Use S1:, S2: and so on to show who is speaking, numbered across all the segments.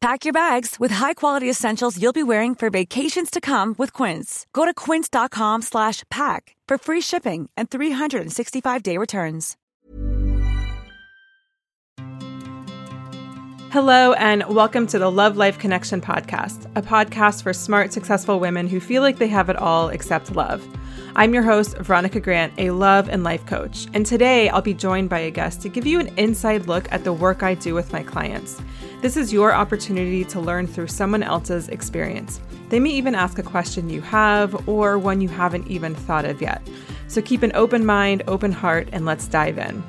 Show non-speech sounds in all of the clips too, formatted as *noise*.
S1: Pack your bags with high-quality essentials you'll be wearing for vacations to come with Quince. Go to quince.com slash pack for free shipping and 365-day returns.
S2: Hello, and welcome to the Love Life Connection podcast, a podcast for smart, successful women who feel like they have it all except love. I'm your host, Veronica Grant, a love and life coach, and today I'll be joined by a guest to give you an inside look at the work I do with my clients. This is your opportunity to learn through someone else's experience. They may even ask a question you have or one you haven't even thought of yet. So keep an open mind, open heart, and let's dive in.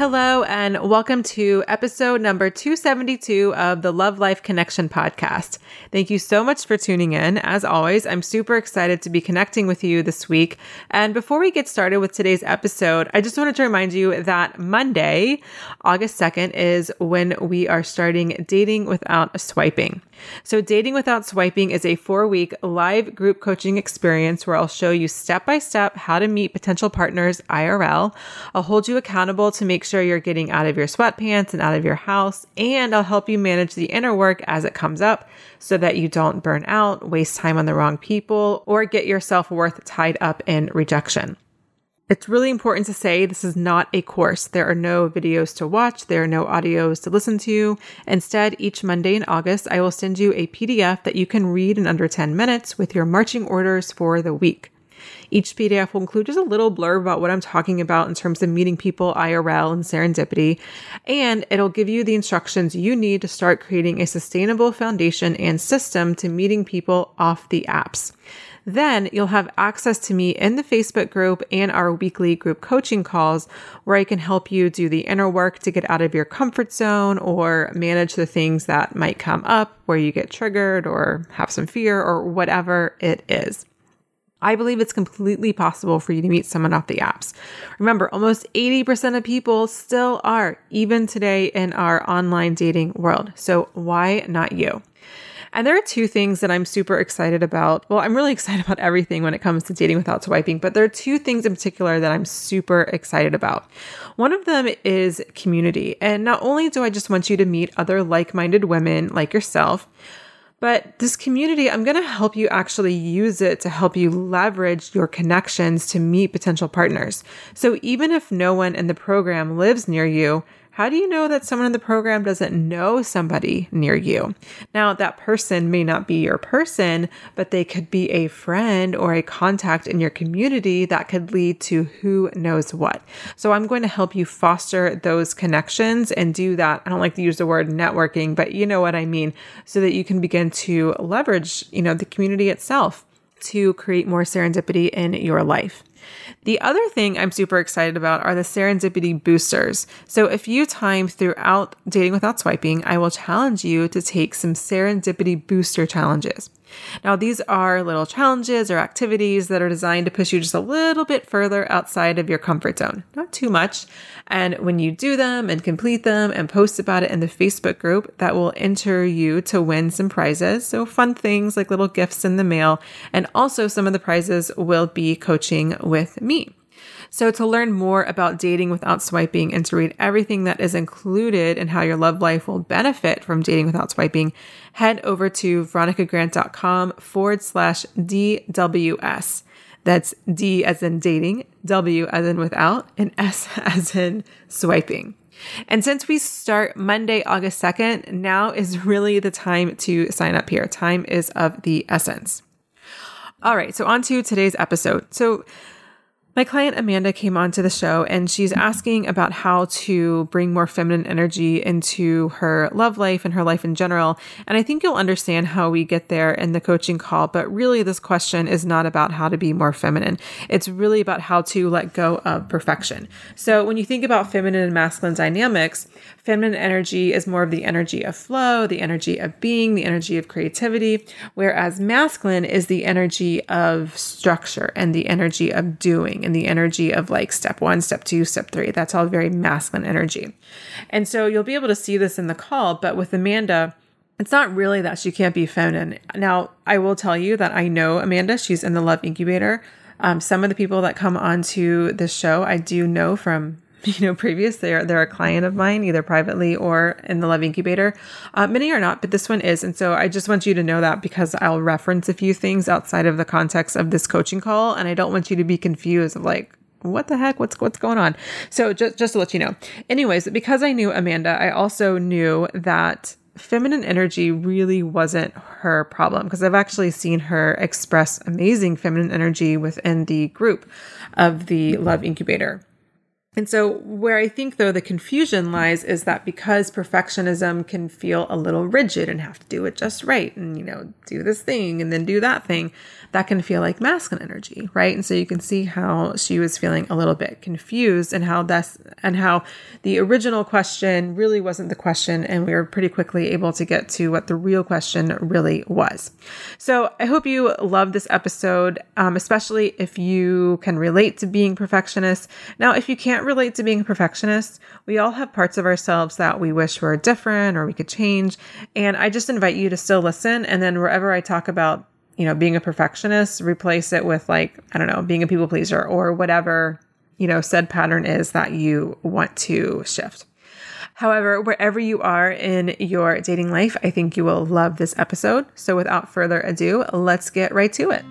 S2: Hello, and welcome to episode number 272 of the Love Life Connection podcast. Thank you so much for tuning in. As always, I'm super excited to be connecting with you this week. And before we get started with today's episode, I just wanted to remind you that Monday, August 2nd, is when we are starting Dating Without Swiping. So, Dating Without Swiping is a four week live group coaching experience where I'll show you step by step how to meet potential partners IRL. I'll hold you accountable to make sure you're getting out of your sweatpants and out of your house, and I'll help you manage the inner work as it comes up so that you don't burn out, waste time on the wrong people, or get your self worth tied up in rejection. It's really important to say this is not a course. There are no videos to watch, there are no audios to listen to. Instead, each Monday in August, I will send you a PDF that you can read in under 10 minutes with your marching orders for the week. Each PDF will include just a little blurb about what I'm talking about in terms of meeting people IRL and serendipity, and it'll give you the instructions you need to start creating a sustainable foundation and system to meeting people off the apps. Then you'll have access to me in the Facebook group and our weekly group coaching calls where I can help you do the inner work to get out of your comfort zone or manage the things that might come up where you get triggered or have some fear or whatever it is. I believe it's completely possible for you to meet someone off the apps. Remember, almost 80% of people still are, even today in our online dating world. So why not you? And there are two things that I'm super excited about. Well, I'm really *laughs* excited about everything when it comes to dating without swiping, but there are two things in particular that I'm super excited about. One of them is community. And not only do I just want you to meet other like minded women like yourself, but this community, I'm going to help you actually use it to help you leverage your connections to meet potential partners. So even if no one in the program lives near you, how do you know that someone in the program doesn't know somebody near you? Now, that person may not be your person, but they could be a friend or a contact in your community that could lead to who knows what. So, I'm going to help you foster those connections and do that. I don't like to use the word networking, but you know what I mean, so that you can begin to leverage, you know, the community itself to create more serendipity in your life. The other thing I'm super excited about are the serendipity boosters. So, a few times throughout Dating Without Swiping, I will challenge you to take some serendipity booster challenges. Now, these are little challenges or activities that are designed to push you just a little bit further outside of your comfort zone, not too much. And when you do them and complete them and post about it in the Facebook group, that will enter you to win some prizes. So, fun things like little gifts in the mail. And also, some of the prizes will be coaching with me. So, to learn more about dating without swiping and to read everything that is included and how your love life will benefit from dating without swiping, head over to veronicagrant.com forward slash DWS. That's D as in dating, W as in without, and S *laughs* as in swiping. And since we start Monday, August 2nd, now is really the time to sign up here. Time is of the essence. All right, so on to today's episode. So, my client Amanda came onto the show and she's mm-hmm. asking about how to bring more feminine energy into her love life and her life in general. And I think you'll understand how we get there in the coaching call. But really, this question is not about how to be more feminine. It's really about how to let go of perfection. So when you think about feminine and masculine dynamics, feminine energy is more of the energy of flow, the energy of being, the energy of creativity, whereas masculine is the energy of structure and the energy of doing and the energy of like step one, step two, step three. That's all very masculine energy. And so you'll be able to see this in the call, but with Amanda, it's not really that she can't be feminine. Now, I will tell you that I know Amanda, she's in the Love Incubator. Um, some of the people that come onto this show, I do know from *laughs* you know previous they're they're a client of mine either privately or in the love incubator. Uh, many are not but this one is. And so i just want you to know that because i'll reference a few things outside of the context of this coaching call and i don't want you to be confused of like what the heck? What's what's going on? So just just to let you know. Anyways because i knew amanda i also knew that feminine energy really wasn't her problem because I've actually seen her express amazing feminine energy within the group of the Love Incubator. And so, where I think though the confusion lies is that because perfectionism can feel a little rigid and have to do it just right and, you know, do this thing and then do that thing, that can feel like masculine energy, right? And so you can see how she was feeling a little bit confused and how that's and how the original question really wasn't the question. And we were pretty quickly able to get to what the real question really was. So I hope you love this episode, um, especially if you can relate to being perfectionist. Now, if you can't relate to being perfectionist, we all have parts of ourselves that we wish were different or we could change. And I just invite you to still listen. And then wherever I talk about you know, being a perfectionist, replace it with like, I don't know, being a people pleaser or whatever, you know, said pattern is that you want to shift. However, wherever you are in your dating life, I think you will love this episode. So without further ado, let's get right to it.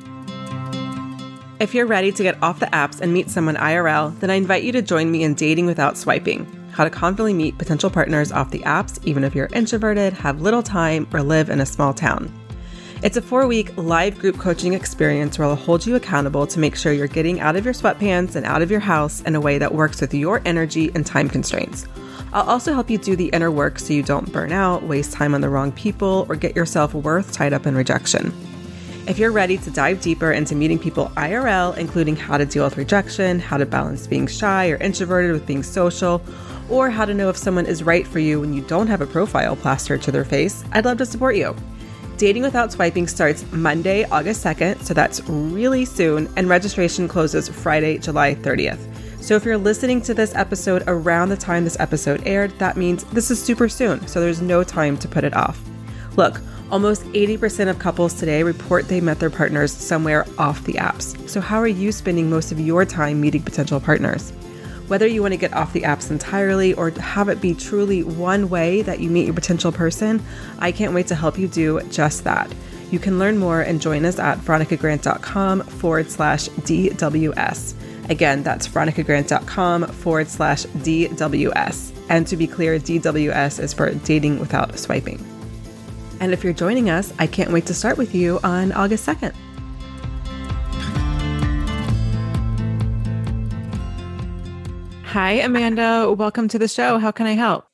S2: If you're ready to get off the apps and meet someone IRL, then I invite you to join me in Dating Without Swiping how to confidently meet potential partners off the apps, even if you're introverted, have little time, or live in a small town. It's a four week live group coaching experience where I'll hold you accountable to make sure you're getting out of your sweatpants and out of your house in a way that works with your energy and time constraints. I'll also help you do the inner work so you don't burn out, waste time on the wrong people, or get your self worth tied up in rejection. If you're ready to dive deeper into meeting people IRL, including how to deal with rejection, how to balance being shy or introverted with being social, or how to know if someone is right for you when you don't have a profile plastered to their face, I'd love to support you. Dating Without Swiping starts Monday, August 2nd, so that's really soon, and registration closes Friday, July 30th. So if you're listening to this episode around the time this episode aired, that means this is super soon, so there's no time to put it off. Look, almost 80% of couples today report they met their partners somewhere off the apps. So how are you spending most of your time meeting potential partners? Whether you want to get off the apps entirely or have it be truly one way that you meet your potential person, I can't wait to help you do just that. You can learn more and join us at veronicagrant.com forward slash DWS. Again, that's veronicagrant.com forward slash DWS. And to be clear, DWS is for dating without swiping. And if you're joining us, I can't wait to start with you on August 2nd. Hi, Amanda. Welcome to the show. How can I help?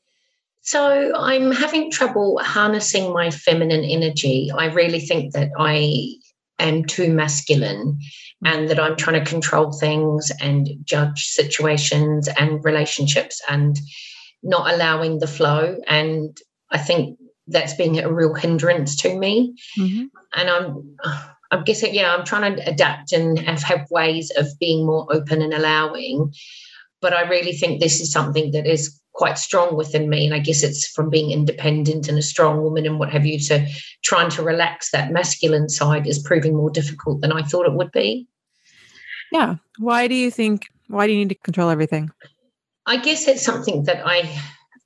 S3: So, I'm having trouble harnessing my feminine energy. I really think that I am too masculine. and that I'm trying to control things and judge situations and relationships and not allowing the flow. And I think that's being a real hindrance to me. Mm-hmm. And I'm, I'm guessing, yeah, I'm trying to adapt and have, have ways of being more open and allowing. But I really think this is something that is quite strong within me. And I guess it's from being independent and a strong woman and what have you. So trying to relax that masculine side is proving more difficult than I thought it would be.
S2: Yeah. Why do you think, why do you need to control everything?
S3: I guess it's something that I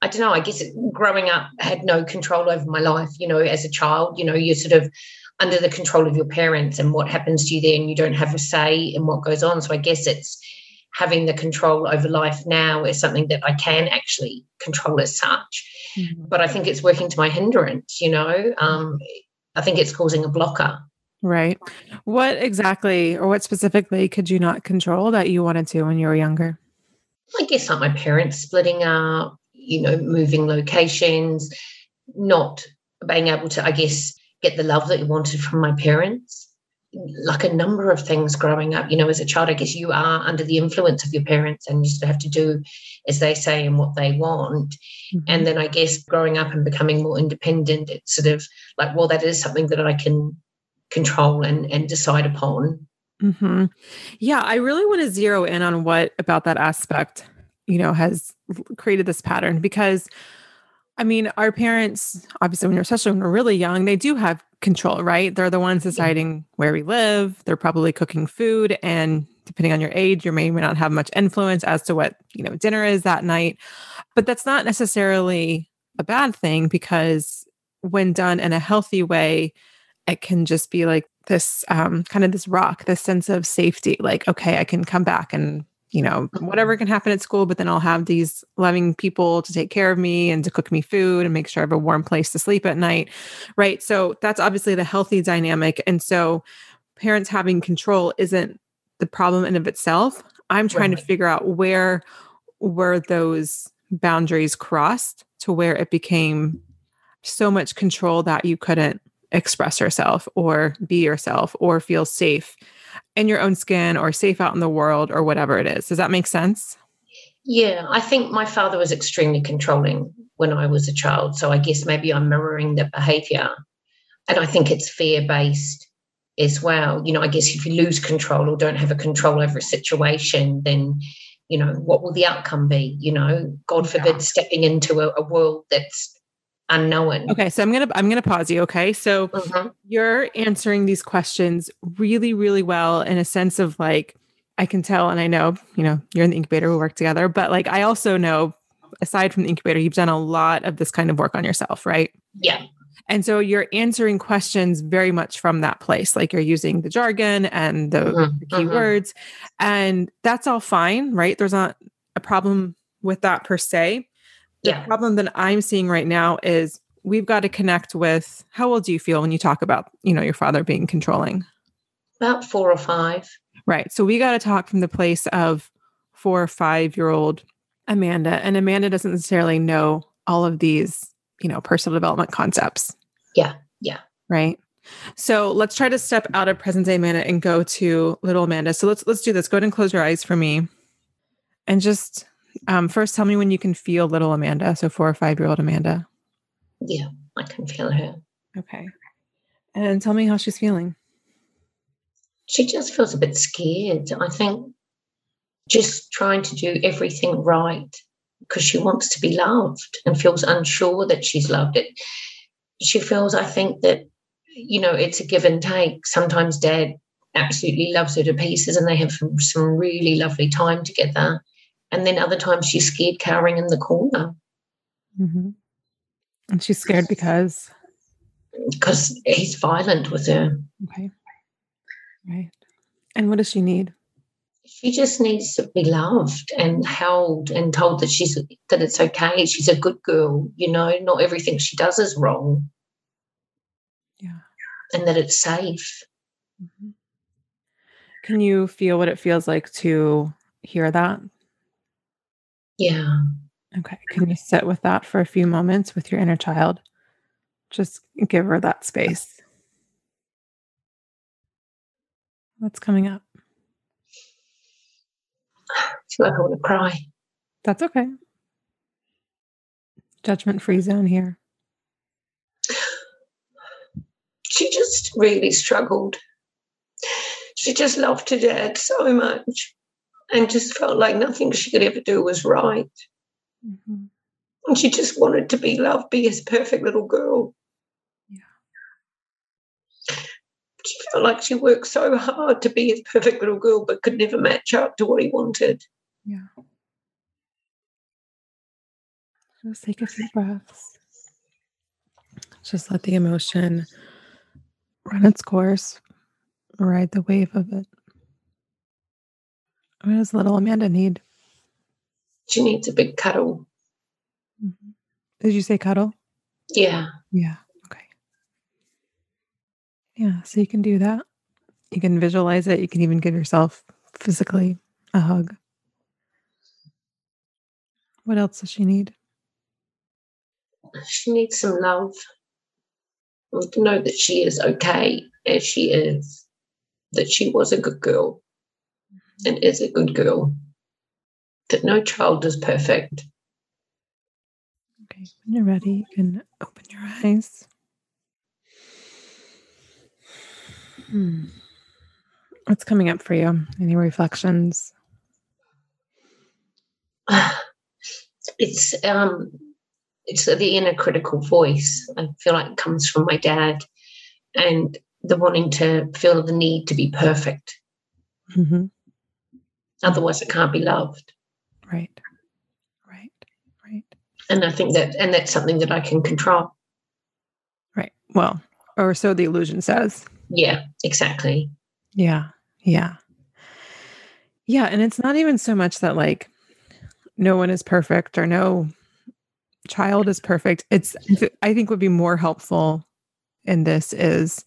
S3: I don't know, I guess it, growing up I had no control over my life, you know, as a child, you know, you're sort of under the control of your parents and what happens to you there and you don't have a say in what goes on. So I guess it's having the control over life now is something that I can actually control as such. Mm-hmm. But I think it's working to my hindrance, you know. Um, I think it's causing a blocker.
S2: Right. What exactly or what specifically could you not control that you wanted to when you were younger?
S3: I guess like my parents splitting up, you know, moving locations, not being able to, I guess, get the love that you wanted from my parents. Like a number of things growing up, you know, as a child, I guess you are under the influence of your parents and you have to do as they say and what they want. Mm-hmm. And then I guess growing up and becoming more independent, it's sort of like, well, that is something that I can control and, and decide upon.
S2: Mm-hmm. Yeah, I really want to zero in on what about that aspect, you know, has created this pattern because I mean, our parents, obviously, when you're especially when we're really young, they do have control, right? They're the ones deciding where we live. They're probably cooking food, and depending on your age, you may or may not have much influence as to what you know dinner is that night. But that's not necessarily a bad thing because when done in a healthy way, it can just be like this um, kind of this rock, this sense of safety. Like, okay, I can come back and you know whatever can happen at school, but then I'll have these loving people to take care of me and to cook me food and make sure I have a warm place to sleep at night, right? So that's obviously the healthy dynamic, and so parents having control isn't the problem in of itself. I'm trying right. to figure out where were those boundaries crossed to where it became so much control that you couldn't express yourself or be yourself or feel safe in your own skin or safe out in the world or whatever it is. Does that make sense?
S3: Yeah, I think my father was extremely controlling when I was a child. So I guess maybe I'm mirroring that behavior. And I think it's fear based as well. You know, I guess if you lose control or don't have a control over a situation, then, you know, what will the outcome be? You know, God forbid yeah. stepping into a, a world that's unknown.
S2: Okay, so I'm gonna I'm gonna pause you. Okay, so mm-hmm. you're answering these questions really really well in a sense of like I can tell, and I know you know you're in the incubator. We work together, but like I also know, aside from the incubator, you've done a lot of this kind of work on yourself, right?
S3: Yeah.
S2: And so you're answering questions very much from that place. Like you're using the jargon and the, mm-hmm. the keywords, mm-hmm. and that's all fine, right? There's not a problem with that per se. The yeah. problem that I'm seeing right now is we've got to connect with how old do you feel when you talk about, you know, your father being controlling?
S3: About four or five.
S2: Right. So we got to talk from the place of four or five year old Amanda. And Amanda doesn't necessarily know all of these, you know, personal development concepts.
S3: Yeah. Yeah.
S2: Right. So let's try to step out of present day Amanda and go to little Amanda. So let's let's do this. Go ahead and close your eyes for me. And just um, first, tell me when you can feel little Amanda. So, four or five year old Amanda.
S3: Yeah, I can feel her.
S2: Okay. And tell me how she's feeling.
S3: She just feels a bit scared. I think just trying to do everything right because she wants to be loved and feels unsure that she's loved it. She feels, I think, that, you know, it's a give and take. Sometimes dad absolutely loves her to pieces and they have some really lovely time together. And then other times she's scared, cowering in the corner.
S2: Mm-hmm. And she's scared because?
S3: Because he's violent with her.
S2: Okay. Right. And what does she need?
S3: She just needs to be loved and held and told that she's that it's okay. She's a good girl, you know, not everything she does is wrong.
S2: Yeah.
S3: And that it's safe.
S2: Mm-hmm. Can you feel what it feels like to hear that?
S3: Yeah.
S2: Okay. Can you sit with that for a few moments with your inner child? Just give her that space. What's coming up? *sighs*
S3: like I want to cry.
S2: That's okay. Judgment free zone here. *sighs*
S3: She just really struggled. She just loved her dad so much and just felt like nothing she could ever do was right. Mm-hmm. And she just wanted to be loved, be his perfect little girl. Yeah. She felt like she worked so hard to be his perfect little girl, but could never match up to what he wanted.
S2: Yeah. Just take a few breaths. Just let the emotion run its course, ride the wave of it. What does little Amanda need?
S3: She needs a big cuddle.
S2: Mm-hmm. Did you say cuddle?
S3: Yeah.
S2: Yeah. Okay. Yeah. So you can do that. You can visualize it. You can even give yourself physically a hug. What else does she need?
S3: She needs some love. To know that she is okay as she is, that she was a good girl and is a good girl, that no child is perfect.
S2: Okay, when you're ready, you can open your eyes. Hmm. What's coming up for you? Any reflections? *sighs*
S3: It's um it's the inner critical voice. I feel like it comes from my dad and the wanting to feel the need to be perfect. Mm-hmm. Otherwise, it can't be loved.
S2: Right. Right. Right.
S3: And I think that, and that's something that I can control.
S2: Right. Well, or so the illusion says.
S3: Yeah, exactly.
S2: Yeah. Yeah. Yeah. And it's not even so much that like no one is perfect or no child is perfect. It's, I think, would be more helpful in this is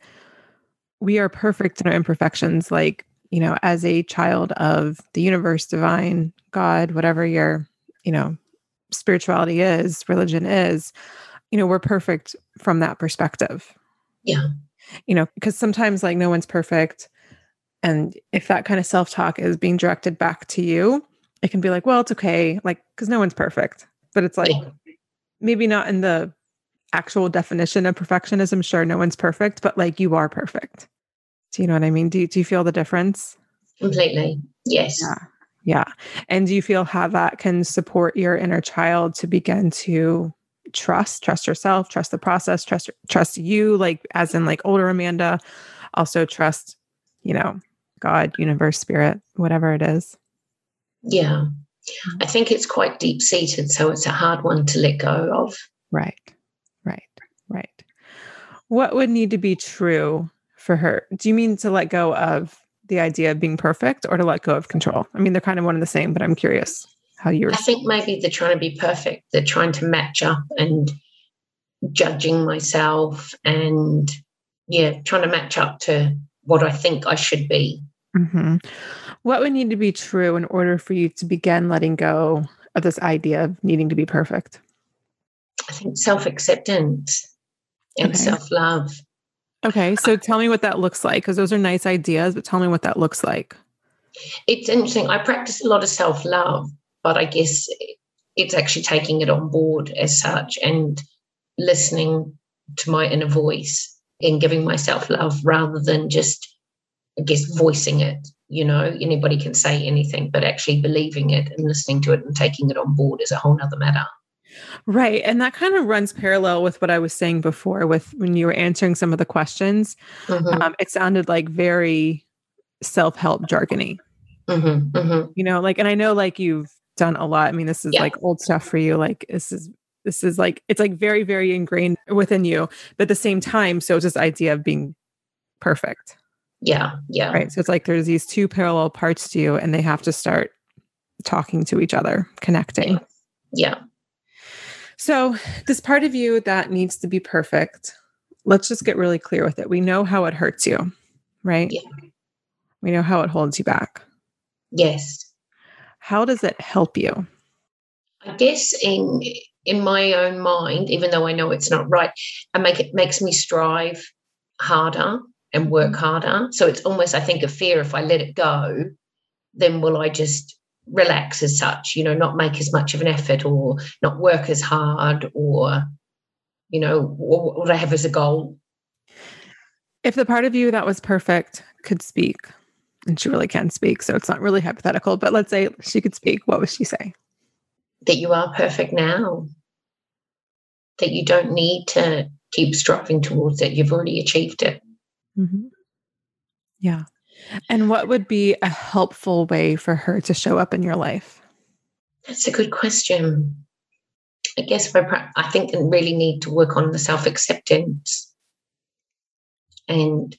S2: we are perfect in our imperfections. Like, you know, as a child of the universe, divine, God, whatever your, you know, spirituality is, religion is, you know, we're perfect from that perspective.
S3: Yeah.
S2: You know, because sometimes like no one's perfect. And if that kind of self talk is being directed back to you, it can be like, well, it's okay. Like, because no one's perfect. But it's like, yeah. maybe not in the actual definition of perfectionism. Sure, no one's perfect, but like you are perfect. Do you know what I mean? Do, do you feel the difference?
S3: Completely. Yes.
S2: Yeah. Yeah. And do you feel how that can support your inner child to begin to trust, trust yourself, trust the process, trust trust you, like as in like older Amanda, also trust, you know, God, universe, spirit, whatever it is.
S3: Yeah. Mm-hmm. I think it's quite deep seated, so it's a hard one to let go of.
S2: Right. Right. Right. What would need to be true for her. Do you mean to let go of the idea of being perfect or to let go of control? I mean, they're kind of one and the same, but I'm curious how you're.
S3: I think maybe they're trying to be perfect. They're trying to match up and judging myself and, yeah, trying to match up to what I think I should be.
S2: Mm-hmm. What would need to be true in order for you to begin letting go of this idea of needing to be perfect?
S3: I think self acceptance and okay. self love.
S2: Okay, so tell me what that looks like because those are nice ideas, but tell me what that looks like.
S3: It's interesting. I practice a lot of self love, but I guess it's actually taking it on board as such and listening to my inner voice and giving myself love rather than just, I guess, voicing it. You know, anybody can say anything, but actually believing it and listening to it and taking it on board is a whole other matter.
S2: Right. And that kind of runs parallel with what I was saying before with when you were answering some of the questions. Mm-hmm. Um, it sounded like very self help jargony. Mm-hmm, mm-hmm. You know, like, and I know like you've done a lot. I mean, this is yeah. like old stuff for you. Like, this is, this is like, it's like very, very ingrained within you. But at the same time, so it's this idea of being perfect.
S3: Yeah. Yeah.
S2: Right. So it's like there's these two parallel parts to you, and they have to start talking to each other, connecting.
S3: Yeah. yeah.
S2: So, this part of you that needs to be perfect, let's just get really clear with it. We know how it hurts you, right? Yeah. We know how it holds you back.
S3: Yes.
S2: How does it help you?
S3: I guess in in my own mind, even though I know it's not right, I make it makes me strive harder and work mm. harder. So it's almost, I think, a fear if I let it go, then will I just relax as such, you know, not make as much of an effort or not work as hard or, you know, what I have as a goal.
S2: If the part of you that was perfect could speak, and she really can speak, so it's not really hypothetical, but let's say she could speak, what would she say?
S3: That you are perfect now. That you don't need to keep striving towards it. You've already achieved it.
S2: Mm-hmm. Yeah. And what would be a helpful way for her to show up in your life?
S3: That's a good question. I guess I think I really need to work on the self acceptance and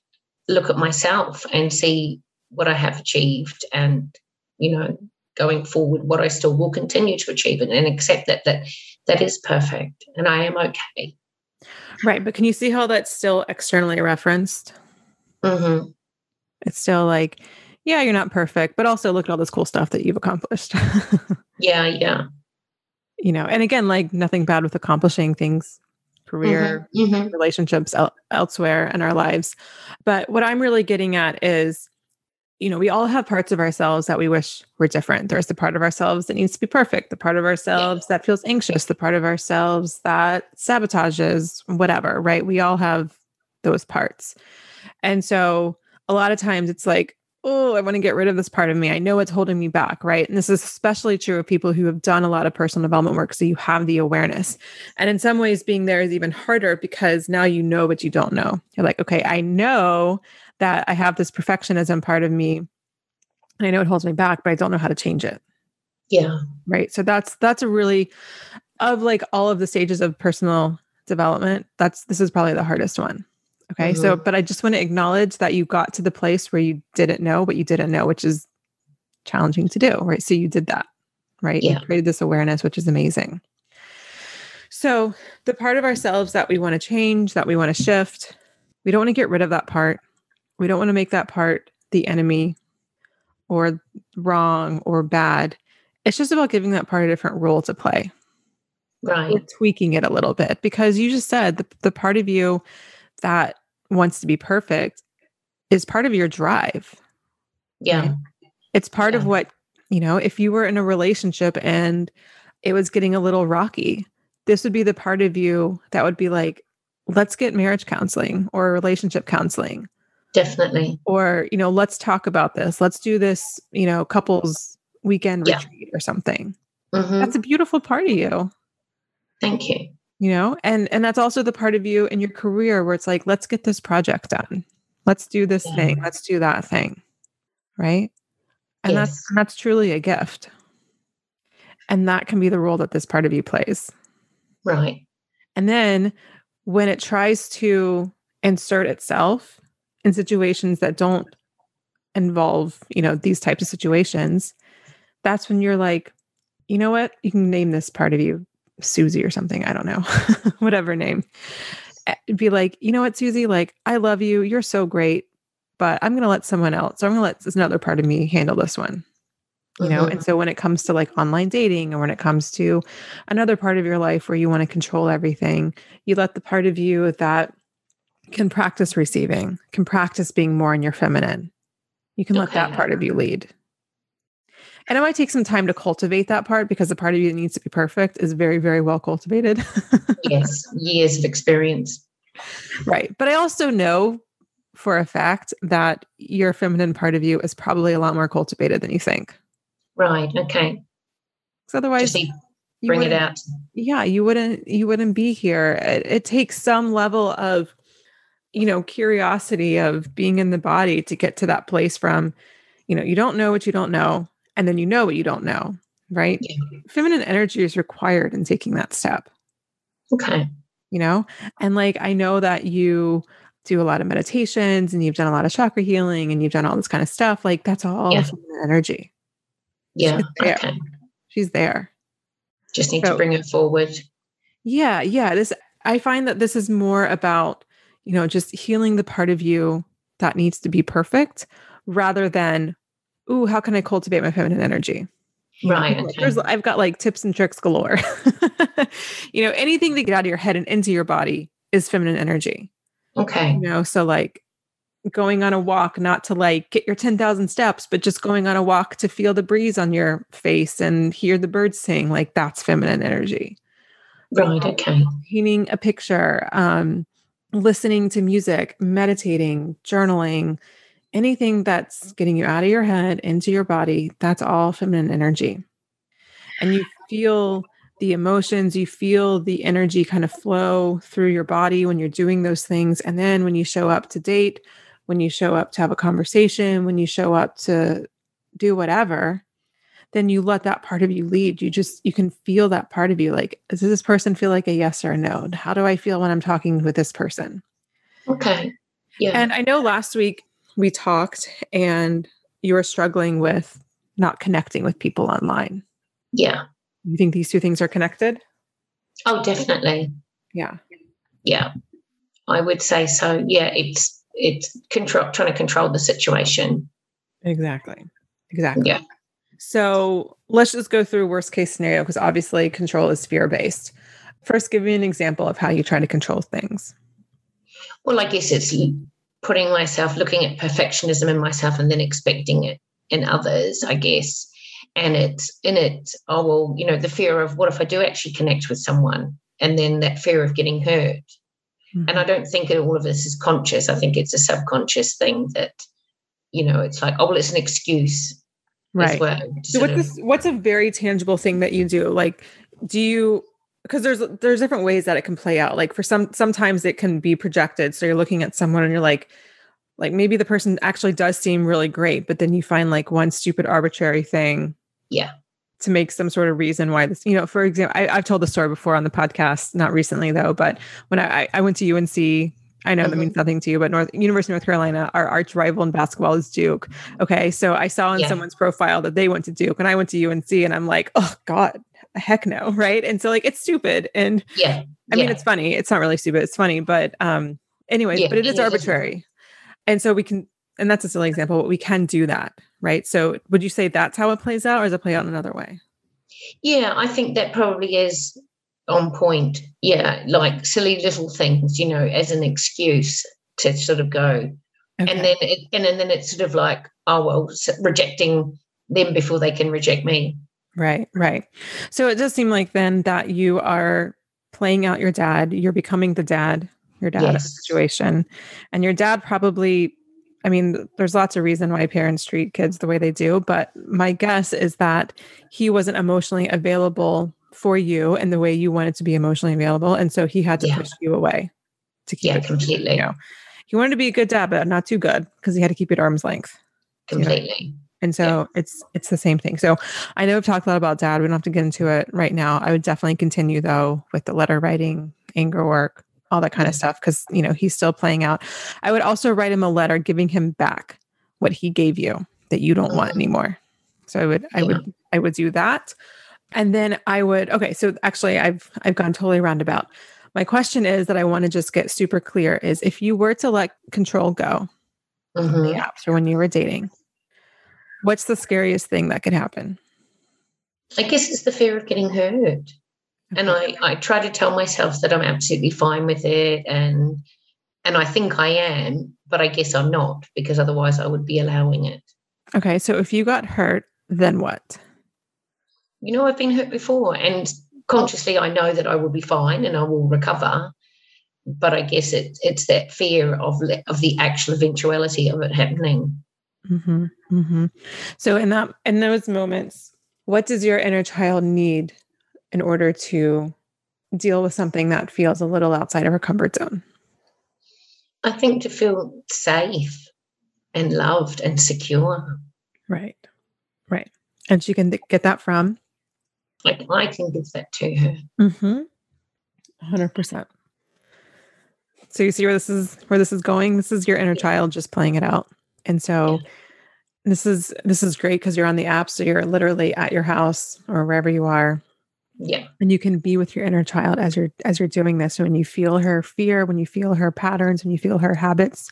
S3: look at myself and see what I have achieved and, you know, going forward, what I still will continue to achieve and, and accept that that that is perfect and I am okay.
S2: Right. But can you see how that's still externally referenced?
S3: Mm-hmm.
S2: It's still like, yeah, you're not perfect, but also look at all this cool stuff that you've accomplished. *laughs*
S3: yeah, yeah.
S2: You know, and again, like nothing bad with accomplishing things, career,
S3: mm-hmm, mm-hmm.
S2: relationships el- elsewhere in our lives. But what I'm really getting at is, you know, we all have parts of ourselves that we wish were different. There's the part of ourselves that needs to be perfect, the part of ourselves yeah. that feels anxious, the part of ourselves that sabotages, whatever, right? We all have those parts. And so a lot of times it's like, oh, I want to get rid of this part of me. I know it's holding me back, right? And this is especially true of people who have done a lot of personal development work. So you have the awareness. And in some ways, being there is even harder because now you know what you don't know. You're like, okay, I know that I have this perfectionism part of me. And I know it holds me back, but I don't know how to change it.
S3: Yeah.
S2: Right. So that's that's a really of like all of the stages of personal development, that's this is probably the hardest one. Okay. Mm-hmm. So, but I just want to acknowledge that you got to the place where you didn't know what you didn't know, which is challenging to do. Right. So you did that. Right.
S3: Yeah.
S2: You created this awareness, which is amazing. So, the part of ourselves that we want to change, that we want to shift, we don't want to get rid of that part. We don't want to make that part the enemy or wrong or bad. It's just about giving that part a different role to play.
S3: Right.
S2: Tweaking it a little bit because you just said the, the part of you that wants to be perfect is part of your drive.
S3: Yeah. Right?
S2: It's part yeah. of what, you know, if you were in a relationship and it was getting a little rocky, this would be the part of you that would be like, let's get marriage counseling or relationship counseling.
S3: Definitely.
S2: Or, you know, let's talk about this. Let's do this, you know, couples weekend yeah. retreat or something. Mm-hmm. That's a beautiful part of you.
S3: Thank you
S2: you know? And and that's also the part of you in your career where it's like let's get this project done. Let's do this yeah. thing. Let's do that thing. Right? And yes. that's that's truly a gift. And that can be the role that this part of you plays.
S3: Right.
S2: And then when it tries to insert itself in situations that don't involve you know these types of situations that's when you're like you know what? You can name this part of you Susie or something. I don't know, *laughs* whatever name. Eh, be like, you know what, Susie, like, I love you. You're so great, but I'm going to let someone else, or I'm going to let this another part of me handle this one. You know, mm-hmm. and so when it comes to like online dating or when it comes to another part of your life where you want to control everything, you let the part of you that can practice receiving, can practice being more in your feminine. You can okay. let that part of you lead. And it might take some time to cultivate that part because the part of you that needs to be perfect is very, very well cultivated. *laughs*
S3: yes, years of experience.
S2: Right. But I also know for a fact that your feminine part of you is probably a lot more cultivated than you think.
S3: Right. Okay.
S2: Because otherwise,
S3: bring it out.
S2: Yeah, you wouldn't. You wouldn't be here. It, it takes some level of, you know, curiosity of being in the body to get to that place. From, you know, you don't know what you don't know, and then you know what you don't know, right? Yeah. Feminine energy is required in taking that step.
S3: Okay.
S2: You know, and like I know that you do a lot of meditations and you've done a lot of chakra healing and you've done all this kind of stuff. Like that's all yeah. energy.
S3: Yeah. She's there. Okay.
S2: She's there.
S3: Just need so, to bring it forward.
S2: Yeah. Yeah. This, I find that this is more about, you know, just healing the part of you that needs to be perfect rather than ooh, how can I cultivate my feminine energy?
S3: Right. Okay.
S2: I've got like tips and tricks galore. *laughs* you know, anything that get out of your head and into your body is feminine energy.
S3: Okay.
S2: You know, so like going on a walk, not to like get your 10,000 steps, but just going on a walk to feel the breeze on your face and hear the birds sing. Like that's feminine energy.
S3: Right. Okay.
S2: Painting a picture, um, listening to music, meditating, journaling, anything that's getting you out of your head into your body, that's all feminine energy. And you feel the emotions, you feel the energy kind of flow through your body when you're doing those things. And then when you show up to date, when you show up to have a conversation, when you show up to do whatever, then you let that part of you lead. You just, you can feel that part of you. Like, does this person feel like a yes or a no? How do I feel when I'm talking with this person?
S3: Okay. Yeah.
S2: And I know last week we talked and you were struggling with not connecting with people online.
S3: Yeah.
S2: You think these two things are connected?
S3: Oh, definitely.
S2: Yeah.
S3: Yeah. I would say so. Yeah. It's, it's control trying to control the situation.
S2: Exactly. Exactly.
S3: Yeah.
S2: So let's just go through worst case scenario because obviously control is fear based. First, give me an example of how you try to control things.
S3: Well, I guess it's putting myself, looking at perfectionism in myself and then expecting it in others, I guess. And it's in it, oh, well, you know, the fear of what if I do actually connect with someone? And then that fear of getting hurt. Mm-hmm. And I don't think all of this is conscious. I think it's a subconscious thing that, you know, it's like, oh, well, it's an excuse.
S2: Right. Well, so what's, this, what's a very tangible thing that you do? Like, do you, because there's there's different ways that it can play out like for some sometimes it can be projected so you're looking at someone and you're like like maybe the person actually does seem really great but then you find like one stupid arbitrary thing
S3: yeah
S2: to make some sort of reason why this, you know, for example, I, have told the story before on the podcast, not recently though, but when I, I went to UNC, I know mm-hmm. that means nothing to you, but North University of North Carolina, our arch rival in basketball is Duke. Okay. So I saw on yeah. someone's profile that they went to Duke and I went to UNC and I'm like, oh God, heck no. Right. And so like it's stupid. And
S3: yeah,
S2: I mean, it's funny. It's not really stupid. It's funny, but um, anyways, yeah. but it is arbitrary. And so we can, and that's a silly example, but we can do that right? So would you say that's how it plays out, or does it play out in another way?
S3: Yeah, I think that probably is on point. Yeah, like silly little things, you know, as an excuse to sort of go. Okay. And then it, and, and then it's sort of like, oh well, rejecting them before they can reject me.
S2: Right, right. So it does seem like then that you are playing out your dad, you're becoming the dad, your dad yes. situation. And your dad probably I mean, there's lots of reason why parents treat kids the way they do, but my guess is that he wasn't emotionally available for you in the way you wanted to be emotionally available, and so he had to yeah. push you away to keep
S3: yeah,
S2: it
S3: completely.
S2: You know? He wanted to be a good dad, but not too good because he had to keep it at arm's length.
S3: Completely.
S2: You know? And so yeah. it's it's the same thing. So I know I've talked a lot about dad. We don't have to get into it right now. I would definitely continue though with the letter writing, anger work, all that kind of stuff because you know he's still playing out i would also write him a letter giving him back what he gave you that you don't want mm-hmm. anymore so i would i would i would do that and then i would okay so actually i've i've gone totally roundabout my question is that i want to just get super clear is if you were to let control go mm-hmm. the apps or when you were dating what's the scariest thing that could happen
S3: i guess it's the fear of getting hurt and I, I try to tell myself that I'm absolutely fine with it and and I think I am, but I guess I'm not because otherwise I would be allowing it.
S2: Okay, so if you got hurt, then what?
S3: You know, I've been hurt before and consciously I know that I will be fine and I will recover. But I guess it, it's that fear of of the actual eventuality of it happening.
S2: Mm-hmm, mm-hmm. So in that in those moments, what does your inner child need in order to deal with something that feels a little outside of her comfort zone?
S3: I think to feel safe and loved and secure.
S2: Right. Right. And she can th- get that from?
S3: Like I can give that to her.
S2: Mm-hmm. 100%. So you see where this is where this is going? This is your inner child just playing it out. And so yeah. this is this is great because you're on the app. So you're literally at your house or wherever you are.
S3: Yeah.
S2: And you can be with your inner child as you're as you're doing this. So when you feel her fear when you feel her patterns when you feel her habits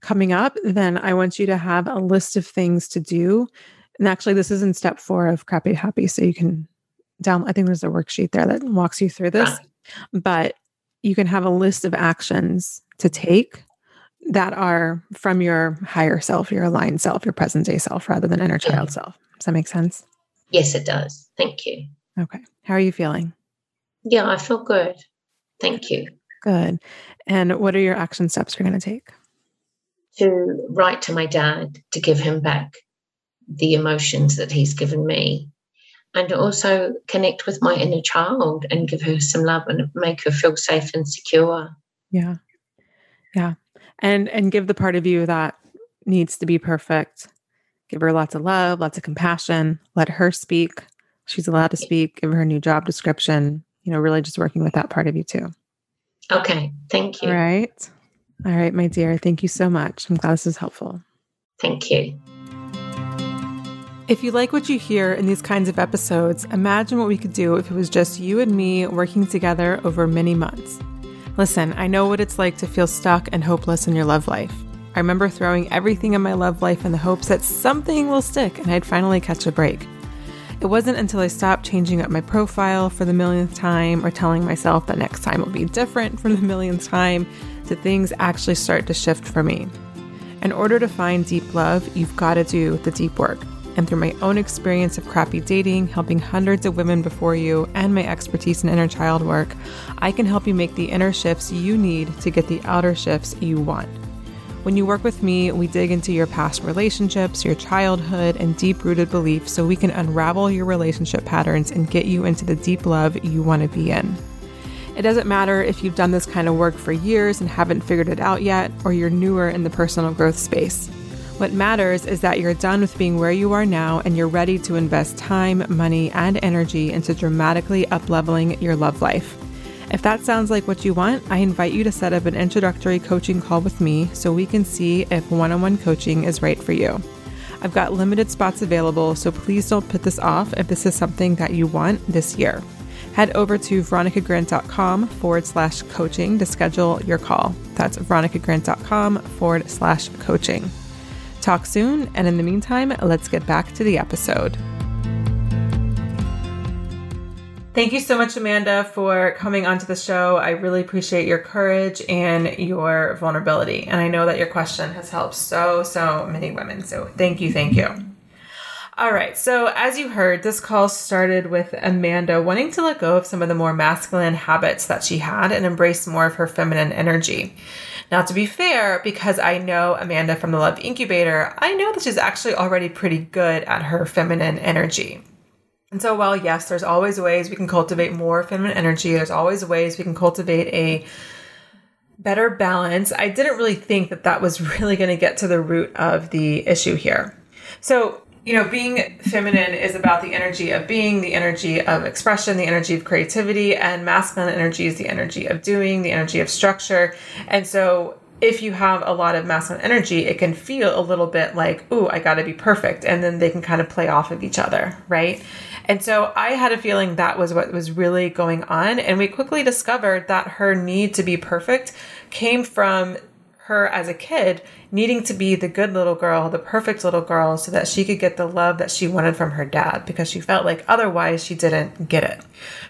S2: coming up then i want you to have a list of things to do. And actually this is in step four of crappy happy so you can down i think there's a worksheet there that walks you through this. But you can have a list of actions to take that are from your higher self, your aligned self, your present day self, rather than inner child yeah. self. Does that make sense?
S3: Yes, it does. Thank you.
S2: Okay. How are you feeling?
S3: Yeah, I feel good. Thank you.
S2: Good. And what are your action steps you're going to take?
S3: To write to my dad to give him back the emotions that he's given me and also connect with my inner child and give her some love and make her feel safe and secure.
S2: Yeah. Yeah. And and give the part of you that needs to be perfect. Give her lots of love, lots of compassion, let her speak. She's allowed to speak, give her a new job description, you know, really just working with that part of you too.
S3: Okay. Thank you.
S2: All right. All right, my dear. Thank you so much. I'm glad this is helpful.
S3: Thank you.
S2: If you like what you hear in these kinds of episodes, imagine what we could do if it was just you and me working together over many months. Listen, I know what it's like to feel stuck and hopeless in your love life. I remember throwing everything in my love life in the hopes that something will stick and I'd finally catch a break. It wasn't until I stopped changing up my profile for the millionth time or telling myself that next time will be different for the millionth time that things actually start to shift for me. In order to find deep love, you've got to do the deep work and through my own experience of crappy dating, helping hundreds of women before you, and my expertise in inner child work, I can help you make the inner shifts you need to get the outer shifts you want. When you work with me, we dig into your past relationships, your childhood, and deep rooted beliefs so we can unravel your relationship patterns and get you into the deep love you want to be in. It doesn't matter if you've done this kind of work for years and haven't figured it out yet, or you're newer in the personal growth space. What matters is that you're done with being where you are now and you're ready to invest time, money, and energy into dramatically upleveling your love life. If that sounds like what you want, I invite you to set up an introductory coaching call with me so we can see if one on one coaching is right for you. I've got limited spots available, so please don't put this off if this is something that you want this year. Head over to veronicagrant.com forward slash coaching to schedule your call. That's veronicagrant.com forward slash coaching. Talk soon, and in the meantime, let's get back to the episode. Thank you so much, Amanda, for coming onto the show. I really appreciate your courage and your vulnerability. And I know that your question has helped so, so many women. So thank you, thank you. All right. So, as you heard, this call started with Amanda wanting to let go of some of the more masculine habits that she had and embrace more of her feminine energy. Now, to be fair, because I know Amanda from the Love Incubator, I know that she's actually already pretty good at her feminine energy. And so, while yes, there's always ways we can cultivate more feminine energy, there's always ways we can cultivate a better balance. I didn't really think that that was *laughs* really going to get to the root of the issue here. So, you know, being feminine is about the energy of being, the energy of expression, the energy of creativity, and masculine energy is the energy of doing, the energy of structure. And so, if you have a lot of masculine energy, it can feel a little bit like, ooh, I gotta be perfect. And then they can kind of play off of each other, right? And so I had a feeling that was what was really going on. And we quickly discovered that her need to be perfect came from her as a kid needing to be the good little girl, the perfect little girl, so that she could get the love that she wanted from her dad because she felt like otherwise she didn't get it.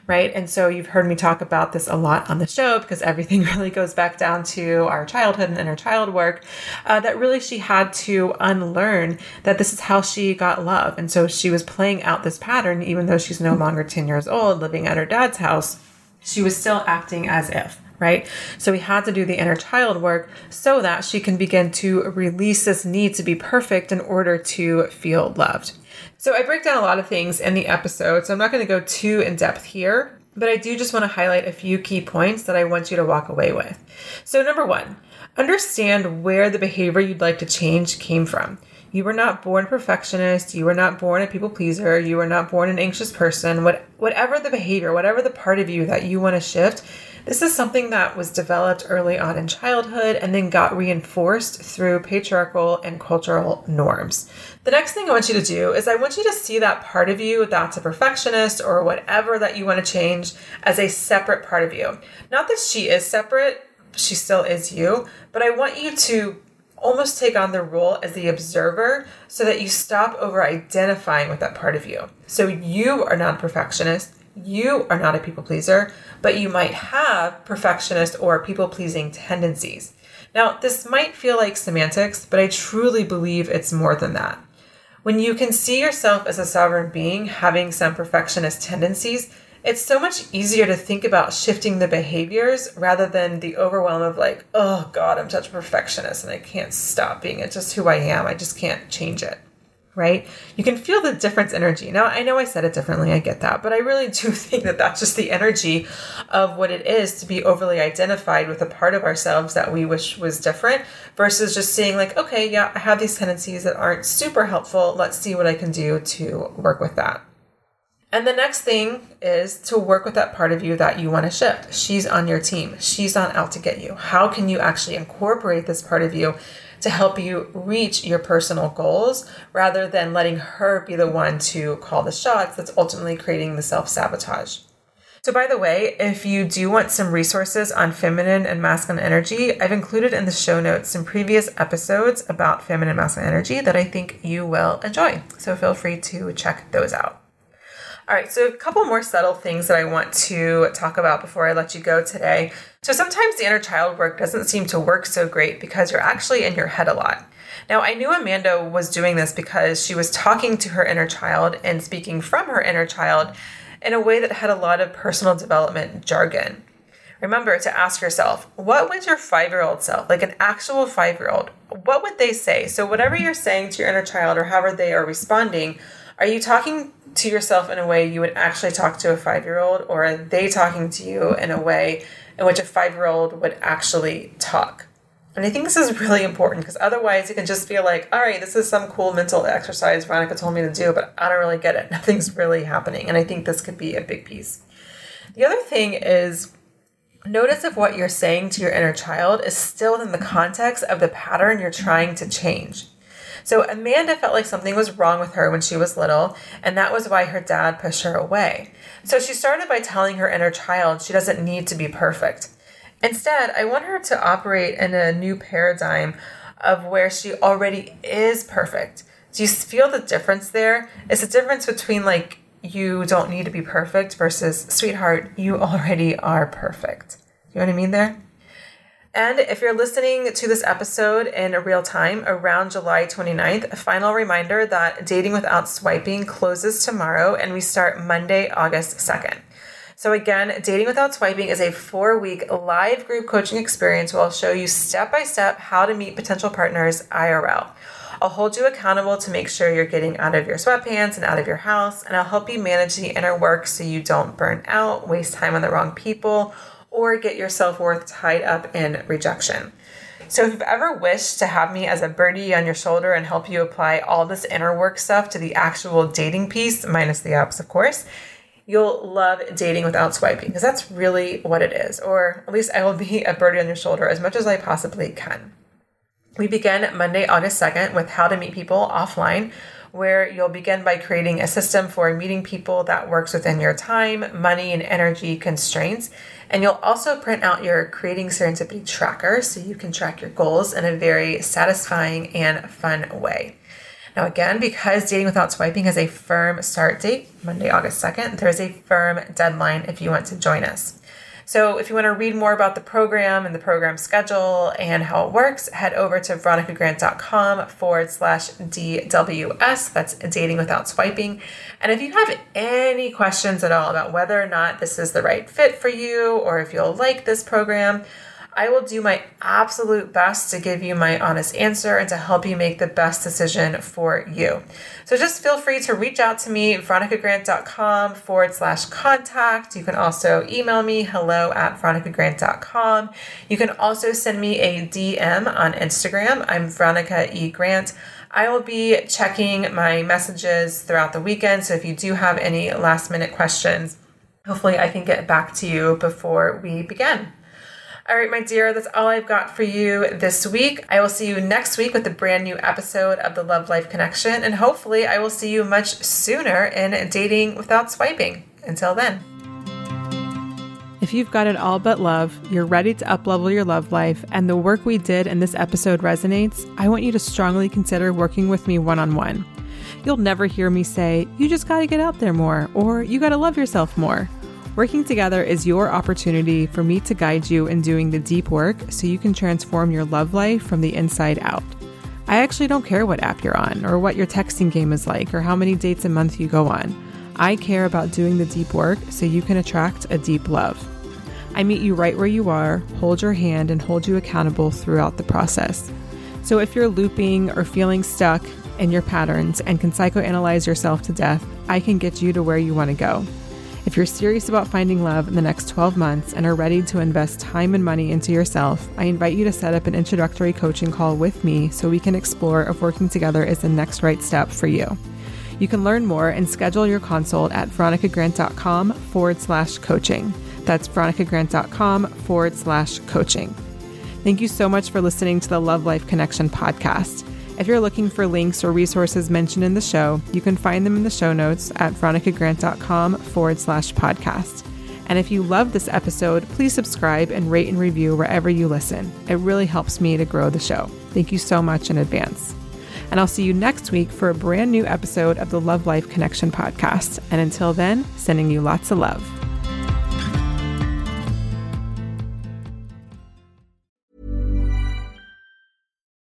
S2: Right. And so you've heard me talk about this a lot on the show because everything *laughs* really goes back down to our childhood and inner child work. Uh, that really she had to unlearn that this is how she got love. And so she was playing out this pattern, even though she's no longer 10 years old living at her dad's house. She was still acting as if right? So we had to do the inner child work so that she can begin to release this need to be perfect in order to feel loved. So I break down a lot of things in the episode, so I'm not going to go too in depth here, but I do just want to highlight a few key points that I want you to walk away with. So, number one, understand where the behavior you'd like to change came from. You were not born a perfectionist. You were not born a people pleaser. You were not born an anxious person. What, whatever the behavior, whatever the part of you that you want to shift, this is something that was developed early on in childhood and then got reinforced through patriarchal and cultural norms. The next thing I want you to do is I want you to see that part of you that's a perfectionist or whatever that you want to change as a separate part of you. Not that she is separate, she still is you, but I want you to almost take on the role as the observer so that you stop over identifying with that part of you. So you are not a perfectionist you are not a people pleaser, but you might have perfectionist or people pleasing tendencies. Now, this might feel like semantics, but I truly believe it's more than that. When you can see yourself as a sovereign being having some perfectionist tendencies, it's so much easier to think about shifting the behaviors rather than the overwhelm of like, oh God, I'm such a perfectionist and I can't stop being it. Just who I am. I just can't change it. Right? You can feel the difference energy. Now, I know I said it differently. I get that. But I really *laughs* do think that that's just the energy of what it is to be overly identified with a part of ourselves that we wish was different versus just seeing, like, okay, yeah, I have these tendencies that aren't super helpful. Let's see what I can do to work with that. And the next thing is to work with that part of you that you want to shift. She's on your team. She's not out to get you. How can you actually incorporate this part of you to help you reach your personal goals rather than letting her be the one to call the shots that's ultimately creating the self sabotage? So, by the way, if you do want some resources on feminine and masculine energy, I've included in the show notes some previous episodes about feminine and masculine energy that I think you will enjoy. So, feel free to check those out. All right, so a couple more subtle things that I want to talk about before I let you go today. So sometimes the inner child work doesn't seem to work so great because you're actually in your head a lot. Now, I knew Amanda was doing this because she was talking to her inner child and speaking from her inner child in a way that had a lot of personal development jargon. Remember to ask yourself, what would your five year old self, like an actual five year old, what would they say? So, whatever you're saying to your inner child or however they are responding, are you talking to yourself in a way you would actually talk to a five year old, or are they talking to you in a way in which a five year old would actually talk? And I think this is really important because otherwise you can just feel like, all right, this is some cool mental exercise Veronica told me to do, but I don't really get it. *laughs* Nothing's really happening. And I think this could be a big piece. The other thing is notice if what you're saying to your inner child is still in the context of the pattern you're trying to change. So Amanda felt like something was wrong with her when she was little, and that was why her dad pushed her away. So she started by telling her inner child she doesn't need to be perfect. Instead, I want her to operate in a new paradigm of where she already is perfect. Do you feel the difference there? It's a difference between like you don't need to be perfect versus sweetheart, you already are perfect. You know what I mean there? And if you're listening to this episode in real time around July 29th, a final reminder that Dating Without Swiping closes tomorrow and we start Monday, August 2nd. So, again, Dating Without Swiping is a four week live group coaching experience where I'll show you step by step how to meet potential partners IRL. I'll hold you accountable to make sure you're getting out of your sweatpants and out of your house, and I'll help you manage the inner work so you don't burn out, waste time on the wrong people, or get your self worth tied up in rejection. So, if you've ever wished to have me as a birdie on your shoulder and help you apply all this inner work stuff to the actual dating piece, minus the apps, of course, you'll love dating without swiping because that's really what it is. Or at least I will be *laughs* a birdie on your shoulder as much as I possibly can. We begin Monday, August 2nd with how to meet people offline where you'll begin by creating a system for meeting people that works within your time, money, and energy constraints. And you'll also print out your Creating Serendipity tracker so you can track your goals in a very satisfying and fun way. Now, again, because Dating Without Swiping has a firm start date, Monday, August 2nd, there's a firm deadline if you want to join us. So if you want to read more about the program and the program schedule and how it works, head over to veronicagrant.com forward slash DWS. That's dating without swiping. And if you have any questions at all about whether or not this is the right fit for you or if you'll like this program, I will do my absolute best to give you my honest answer and to help you make the best decision for you. So just feel free to reach out to me, veronicagrant.com forward slash contact. You can also email me, hello at veronicagrant.com. You can also send me a DM on Instagram. I'm Veronica E. Grant. I will be checking my messages throughout the weekend. So if you do have any last minute questions, hopefully I can get back to you before we begin. All right, my dear, that's all I've got for you this week. I will see you next week with a brand new episode of the Love Life Connection, and hopefully, I will see you much sooner in Dating Without Swiping. Until then.
S4: If you've got it all but love, you're ready to uplevel your love life, and the work we did in this episode resonates, I want you to strongly consider working with me one on one.
S2: You'll never hear me say, you just gotta get out there more, or you gotta love yourself more. Working together is your opportunity for me to guide you in doing the deep work so you can transform your love life from the inside out. I actually don't care what app you're on, or what your texting game is like, or how many dates a month you go on. I care about doing the deep work so you can attract a deep love. I meet you right where you are, hold your hand, and hold you accountable throughout the process. So if you're looping or feeling stuck in your patterns and can psychoanalyze yourself to death, I can get you to where you want to go. If you're serious about finding love in the next 12 months and are ready to invest time and money into yourself, I invite you to set up an introductory coaching call with me so we can explore if working together is the next right step for you. You can learn more and schedule your consult at veronicagrant.com forward slash coaching. That's veronicagrant.com forward slash coaching. Thank you so much for listening to the Love Life Connection podcast. If you're looking for links or resources mentioned in the show, you can find them in the show notes at veronicagrant.com forward slash podcast. And if you love this episode, please subscribe and rate and review wherever you listen. It really helps me to grow the show. Thank you so much in advance. And I'll see you next week for a brand new episode of the Love Life Connection podcast. And until then, sending you lots of love.